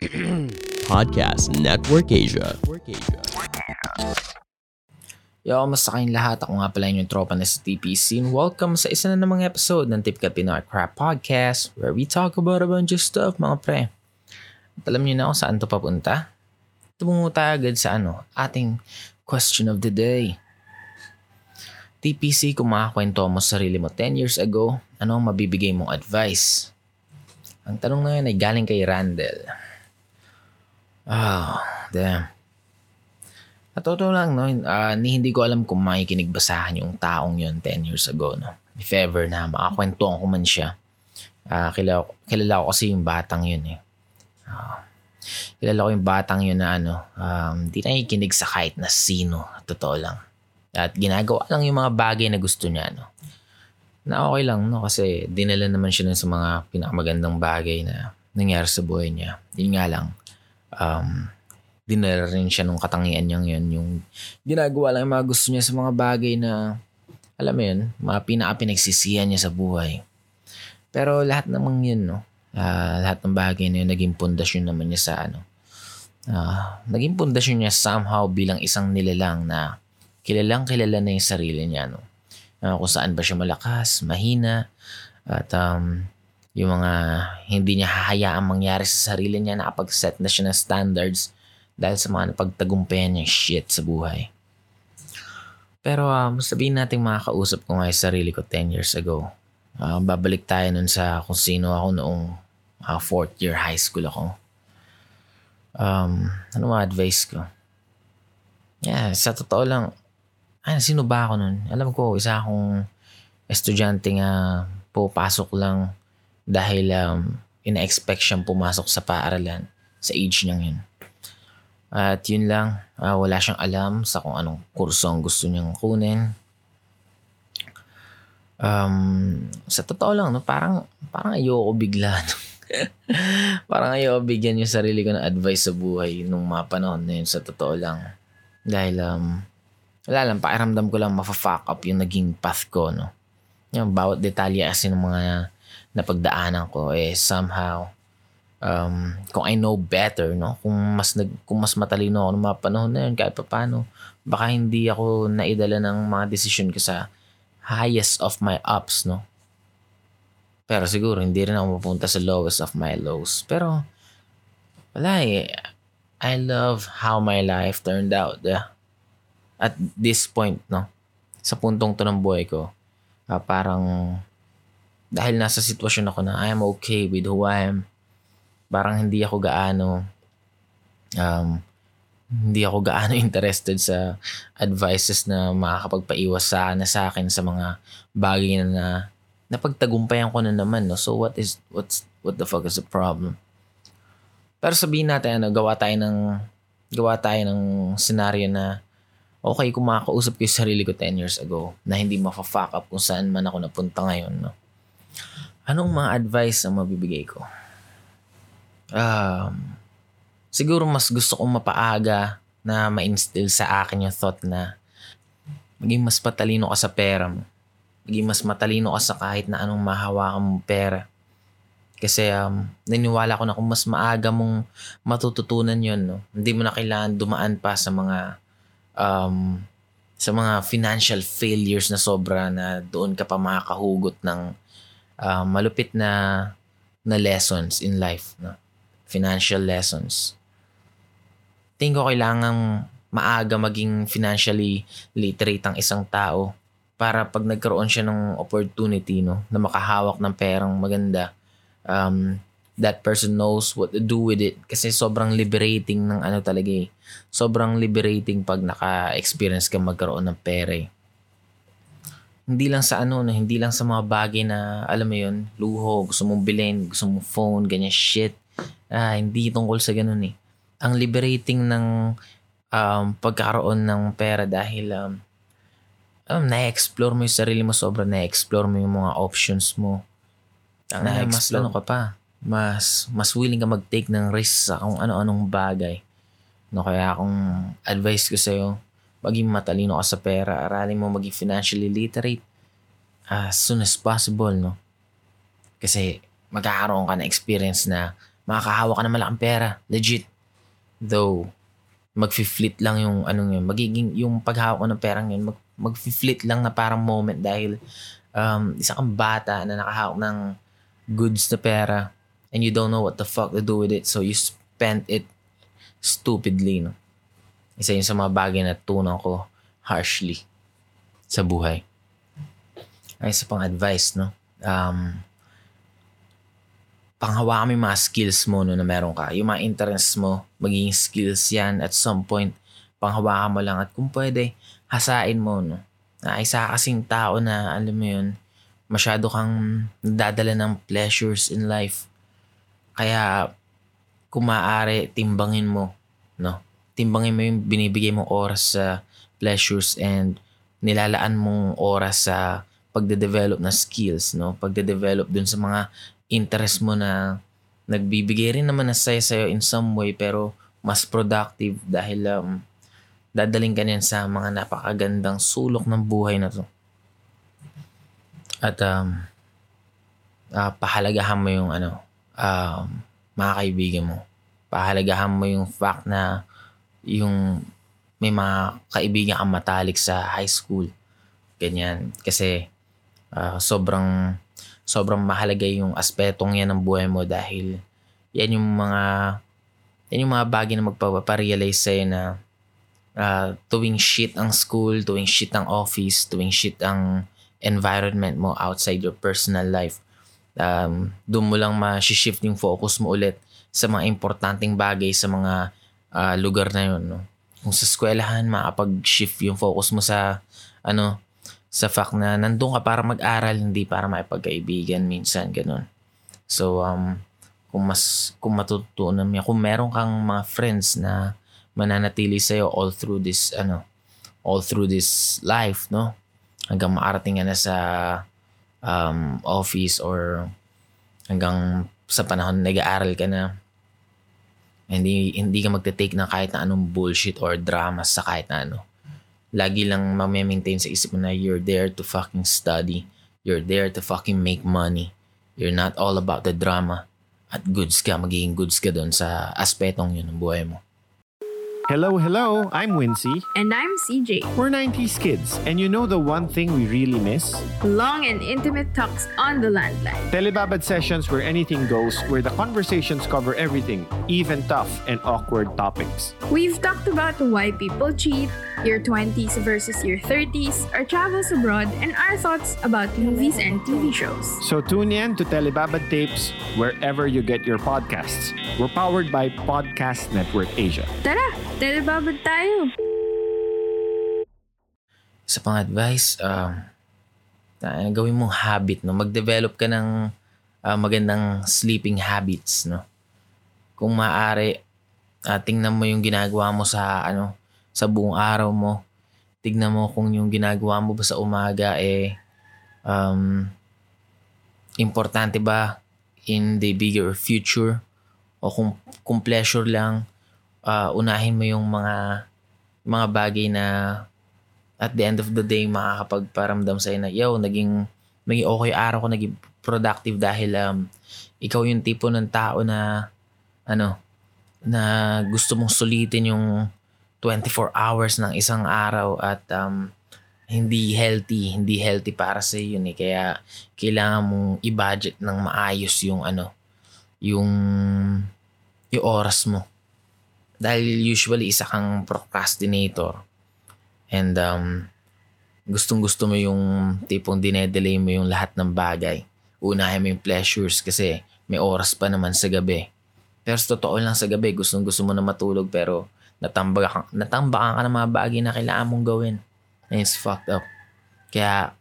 Podcast Network Asia. Yo, kamusta kayong lahat? Ako nga pala yung tropa na si TPC and welcome sa isa na namang episode ng Tipkat Pinoy Crap Podcast where we talk about a bunch of stuff, mga pre. At alam niyo na kung saan to papunta? Tumungo tayo agad sa ano, ating question of the day. TPC, kung makakwento mo sa sarili mo 10 years ago, ano ang mabibigay mong advice? Ang tanong na yun ay galing kay Randall. Oh, damn. At totoo lang, no, uh, hindi ko alam kung makikinig ba sa akin yung taong yun 10 years ago. No? If ever na makakwentuhan ko man siya. Uh, kilala, kilala ko kasi yung batang yun eh. Uh, kilala ko yung batang yun na ano, um, di nakikinig sa kahit na sino. Totoo lang. At ginagawa lang yung mga bagay na gusto niya. No? Na okay lang, no? Kasi dinala naman siya sa mga pinakamagandang bagay na nangyari sa buhay niya. Yun nga lang. Um, dinala rin siya nung katangian niyang yun. Yung ginagawa lang yung mga gusto niya sa mga bagay na, alam mo yun, mga pinaka-pinagsisihan niya sa buhay. Pero lahat namang yun, no? Uh, lahat ng bagay na yun, naging pundasyon naman niya sa ano. Uh, naging pundasyon niya somehow bilang isang nilalang na kilalang kilala na yung sarili niya, no? Uh, kung saan ba siya malakas, mahina, at um, yung mga hindi niya hahayaang mangyari sa sarili niya, nakapag-set na siya ng standards dahil sa mga napagtagumpayan niya shit sa buhay. Pero um, sabihin natin makakausap ko nga yung sarili ko 10 years ago. Uh, babalik tayo nun sa kung sino ako noong uh, fourth year high school ako. Um, ano mga advice ko? Yeah, sa totoo lang, ay, sino ba ako nun? Alam ko, isa akong estudyante nga pupasok lang dahil um, ina-expect siyang pumasok sa paaralan sa age niyang yun. At yun lang, uh, wala siyang alam sa kung anong kurso ang gusto niyang kunin. Um, sa totoo lang, no, parang, parang ayoko bigla. No? parang ayoko bigyan yung sarili ko ng advice sa buhay nung mga panahon na yun, sa totoo lang. Dahil, um, wala lang, pakiramdam ko lang mafa-fuck up yung naging path ko, no. Yung bawat detalye kasi ng mga napagdaanan ko, eh, somehow, um, kung I know better, no? Kung mas nag, kung mas matalino ako ng mga panahon na yun, kahit pa paano, baka hindi ako naidala ng mga decision ko sa highest of my ups, no? Pero siguro, hindi rin ako mapunta sa lowest of my lows. Pero, wala eh. I love how my life turned out. Yeah. At this point, no? Sa puntong to ng buhay ko, uh, parang dahil nasa sitwasyon ako na I am okay with who I am, parang hindi ako gaano um, hindi ako gaano interested sa advices na makakapagpaiwas sa na sa akin sa mga bagay na, na napagtagumpayan ko na naman no? So what is what's what the fuck is the problem? Pero sabihin natin ano gawa tayo ng gawa tayo ng scenario na okay kung makakausap ko yung sarili ko 10 years ago na hindi mafa-fuck up kung saan man ako napunta ngayon no anong mga advice ang mabibigay ko um, siguro mas gusto kong mapaaga na ma-instill sa akin yung thought na maging mas patalino ka sa pera mo. Maging mas matalino ka sa kahit na anong mahawakan mong pera. Kasi um, naniwala ko na kung mas maaga mong matututunan yon no? hindi mo na kailangan dumaan pa sa mga um, sa mga financial failures na sobra na doon ka pa makakahugot ng uh, malupit na na lessons in life. No? financial lessons. Tingin ko kailangan maaga maging financially literate ang isang tao para pag nagkaroon siya ng opportunity no, na makahawak ng perang maganda, um, that person knows what to do with it. Kasi sobrang liberating ng ano talaga eh. Sobrang liberating pag naka-experience ka magkaroon ng pera eh. Hindi lang sa ano, no, hindi lang sa mga bagay na, alam mo yun, luho, gusto mong bilhin, gusto mong phone, ganyan shit Ah, hindi tungkol sa ganun eh. Ang liberating ng um, pagkakaroon ng pera dahil um, um, na-explore mo yung sarili mo, sobra na-explore mo yung mga options mo. Ang na mas ano ka pa, mas mas willing ka mag-take ng risk sa kung ano-anong bagay. No, kaya kung advice ko sa'yo, maging matalino ka sa pera, aralin mo maging financially literate as soon as possible, no? Kasi magkakaroon ka na experience na makakahawa ka ng malaking pera. Legit. Though, mag-flit lang yung anong yun. Magiging yung paghawak ko ng perang yun, mag, mag-flit lang na parang moment dahil um, isa kang bata na nakahawak ng goods na pera and you don't know what the fuck to do with it so you spend it stupidly. No? Isa yun sa mga bagay na tunan ko harshly sa buhay. Ay, sa pang advice, no? Um, panghawa kami mga skills mo no, na meron ka. Yung mga interests mo, magiging skills yan at some point, panghawakan mo lang at kung pwede, hasain mo. No? Na isa kasing tao na, alam mo yun, masyado kang dadala ng pleasures in life. Kaya, kung maaari, timbangin mo. No? Timbangin mo yung binibigay mong oras sa pleasures and nilalaan mong oras sa pagde-develop na skills, no? Pagde-develop dun sa mga interest mo na nagbibigay rin naman ng saya sa'yo in some way pero mas productive dahil um, dadaling ka sa mga napakagandang sulok ng buhay na to. At um, uh, pahalagahan mo yung ano, um, mga kaibigan mo. Pahalagahan mo yung fact na yung may mga kaibigan kang matalik sa high school. Ganyan. Kasi uh, sobrang sobrang mahalaga yung aspetong yan ng buhay mo dahil yan yung mga yan yung mga bagay na magpaparealize sa'yo na uh, tuwing shit ang school, tuwing shit ang office, tuwing shit ang environment mo outside your personal life. Um, doon mo lang ma-shift yung focus mo ulit sa mga importanteng bagay sa mga uh, lugar na yun. No? Kung sa eskwelahan, makapag-shift yung focus mo sa ano sa fact na nandun ka para mag-aral, hindi para makipagkaibigan minsan, ganun. So, um, kung mas, kung matutunan mo, kung meron kang mga friends na mananatili sa'yo all through this, ano, all through this life, no? Hanggang maarating ka na sa um, office or hanggang sa panahon na nag-aaral ka na, hindi, hindi ka magte-take ng kahit na anong bullshit or drama sa kahit na ano lagi lang mamaintain sa isip mo na you're there to fucking study. You're there to fucking make money. You're not all about the drama. At goods ka, magiging goods ka doon sa aspetong yun ng buhay mo. Hello, hello. I'm Wincy. And I'm CJ. We're 90s kids, and you know the one thing we really miss? Long and intimate talks on the landline. Telebabad sessions where anything goes, where the conversations cover everything, even tough and awkward topics. We've talked about why people cheat, your 20s versus your 30s, our travels abroad, and our thoughts about movies and TV shows. So tune in to Telebabad Tapes wherever you get your podcasts. We're powered by Podcast Network Asia. Tara, telebabad tayo! Sa pang advice, um, uh, gawin mong habit, no? Mag-develop ka ng uh, magandang sleeping habits, no? Kung maaari, uh, tingnan mo yung ginagawa mo sa ano sa buong araw mo. Tignan mo kung yung ginagawa mo ba sa umaga eh um, importante ba in the bigger future o kung, kung pleasure lang uh, unahin mo yung mga mga bagay na at the end of the day makakapagparamdam sa'yo na yo naging naging okay araw ko naging productive dahil um, ikaw yung tipo ng tao na ano na gusto mong sulitin yung 24 hours ng isang araw at um, hindi healthy, hindi healthy para sa yun eh. Kaya kailangan mong i-budget ng maayos yung ano, yung yung oras mo. Dahil usually isa kang procrastinator. And um, gustong gusto mo yung tipong dinedelay mo yung lahat ng bagay. Unahin mo yung pleasures kasi may oras pa naman sa gabi. Pero sa totoo lang sa gabi, gustong gusto mo na matulog pero natambakan, natambakan ka ng mga bagay na kailangan mong gawin. And it's fucked up. Kaya,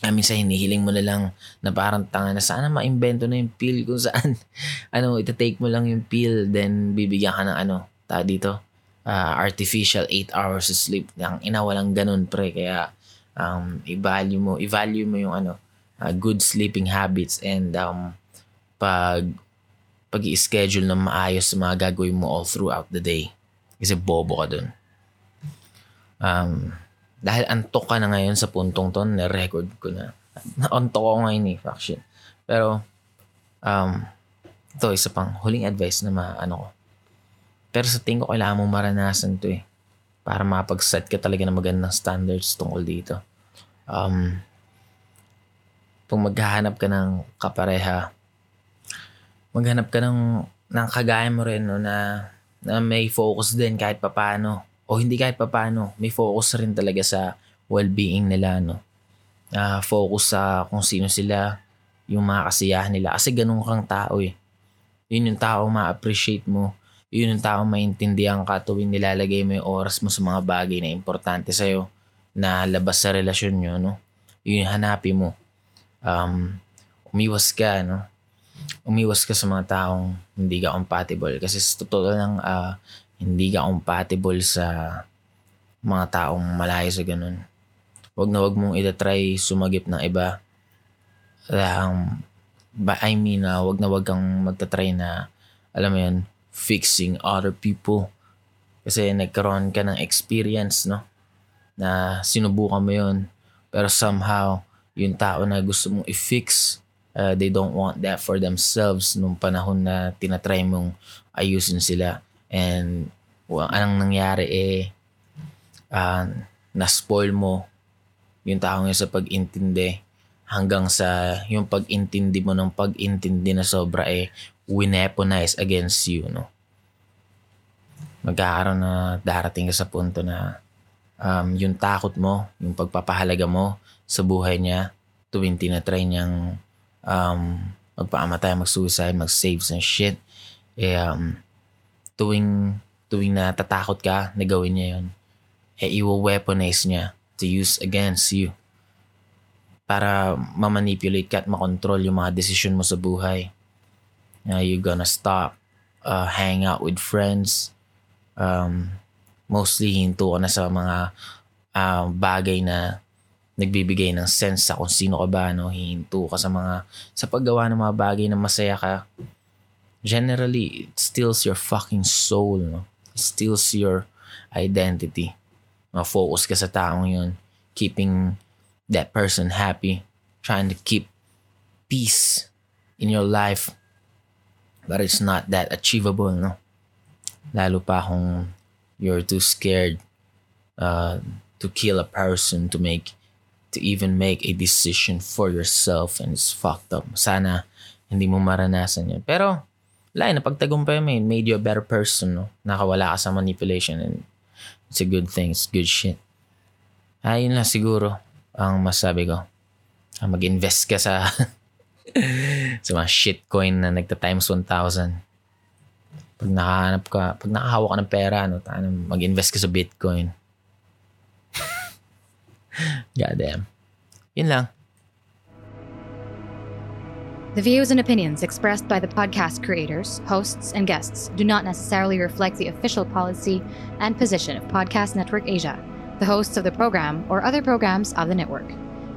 I mean, sa hinihiling mo na lang na parang tanga na sana ma-invento na yung pill kung saan, ano, ita-take mo lang yung pill, then bibigyan ka ng ano, ta dito, uh, artificial 8 hours of sleep. Ang ina, walang ganun, pre. Kaya, um, i-value mo, i-value mo yung ano, uh, good sleeping habits and um, pag pag i-schedule ng maayos sa mga gagawin mo all throughout the day. Kasi bobo ka dun. Um, dahil antok ka na ngayon sa puntong to, na-record ko na. Na-antok ko ngayon eh, faction. Pero, um, ito, isa pang huling advice na maano ko. Pero sa tingin ko, kailangan mong maranasan to eh. Para makapag-set ka talaga ng magandang standards tungkol dito. Um, kung maghahanap ka ng kapareha, maghanap ka ng, ng kagaya mo rin no, na, na may focus din kahit papano. O hindi kahit papano, may focus rin talaga sa well-being nila. No? Uh, focus sa kung sino sila, yung mga kasiyahan nila. Kasi ganun kang tao eh. Yun yung tao ma-appreciate mo. Yun yung tao maintindihan ka tuwing nilalagay mo yung oras mo sa mga bagay na importante sa'yo na labas sa relasyon nyo. No? Yun hanapin mo um, umiwas ka, no? Umiwas ka sa mga taong hindi ka compatible. Kasi sa totoo lang, uh, hindi ka compatible sa mga taong malayo sa ganun. Huwag na huwag mong itatry sumagip ng iba. Um, I mean, uh, wag na wag kang magtatry na, alam mo yun, fixing other people. Kasi nagkaroon ka ng experience, no? Na sinubukan mo yun. Pero somehow, yung tao na gusto mong i-fix, uh, they don't want that for themselves nung panahon na tinatry mong ayusin sila. And well, anong nangyari eh, uh, na-spoil mo yung tao yun sa pag-intindi hanggang sa yung pag-intindi mo ng pag-intindi na sobra eh wineponize against you, no? Magkakaroon na darating ka sa punto na um, yung takot mo, yung pagpapahalaga mo sa buhay niya tuwing tinatry niyang um, magpaamatay, mag-suicide, mag-save some shit. Eh, um, tuwing, tuwing natatakot ka na gawin niya yun, eh, i-weaponize niya to use against you para ma-manipulate ka at makontrol yung mga decision mo sa buhay. Uh, you're gonna stop uh, hang out with friends. Um, mostly hinto ka na sa mga uh, bagay na nagbibigay ng sense sa kung sino ka ba, no? Hihinto ka sa mga, sa paggawa ng mga bagay na masaya ka. Generally, it steals your fucking soul, no? It steals your identity. Ma-focus ka sa taong yun. Keeping that person happy. Trying to keep peace in your life. But it's not that achievable, no? Lalo pa kung you're too scared uh, to kill a person to make to even make a decision for yourself and it's fucked up. Sana hindi mo maranasan yun. Pero, wala, napagtagumpay mo yun. Made you a better person, no? Nakawala ka sa manipulation and it's a good thing. It's good shit. Ah, yun lang siguro ang masabi ko. Ah, mag-invest ka sa sa mga shitcoin na nagta times 1,000. Pag nakahanap ka, pag nakahawak ka ng pera, no, mag-invest ka sa Bitcoin. Goddamn. Yun lang. The views and opinions expressed by the podcast creators, hosts, and guests do not necessarily reflect the official policy and position of Podcast Network Asia, the hosts of the program, or other programs of the network.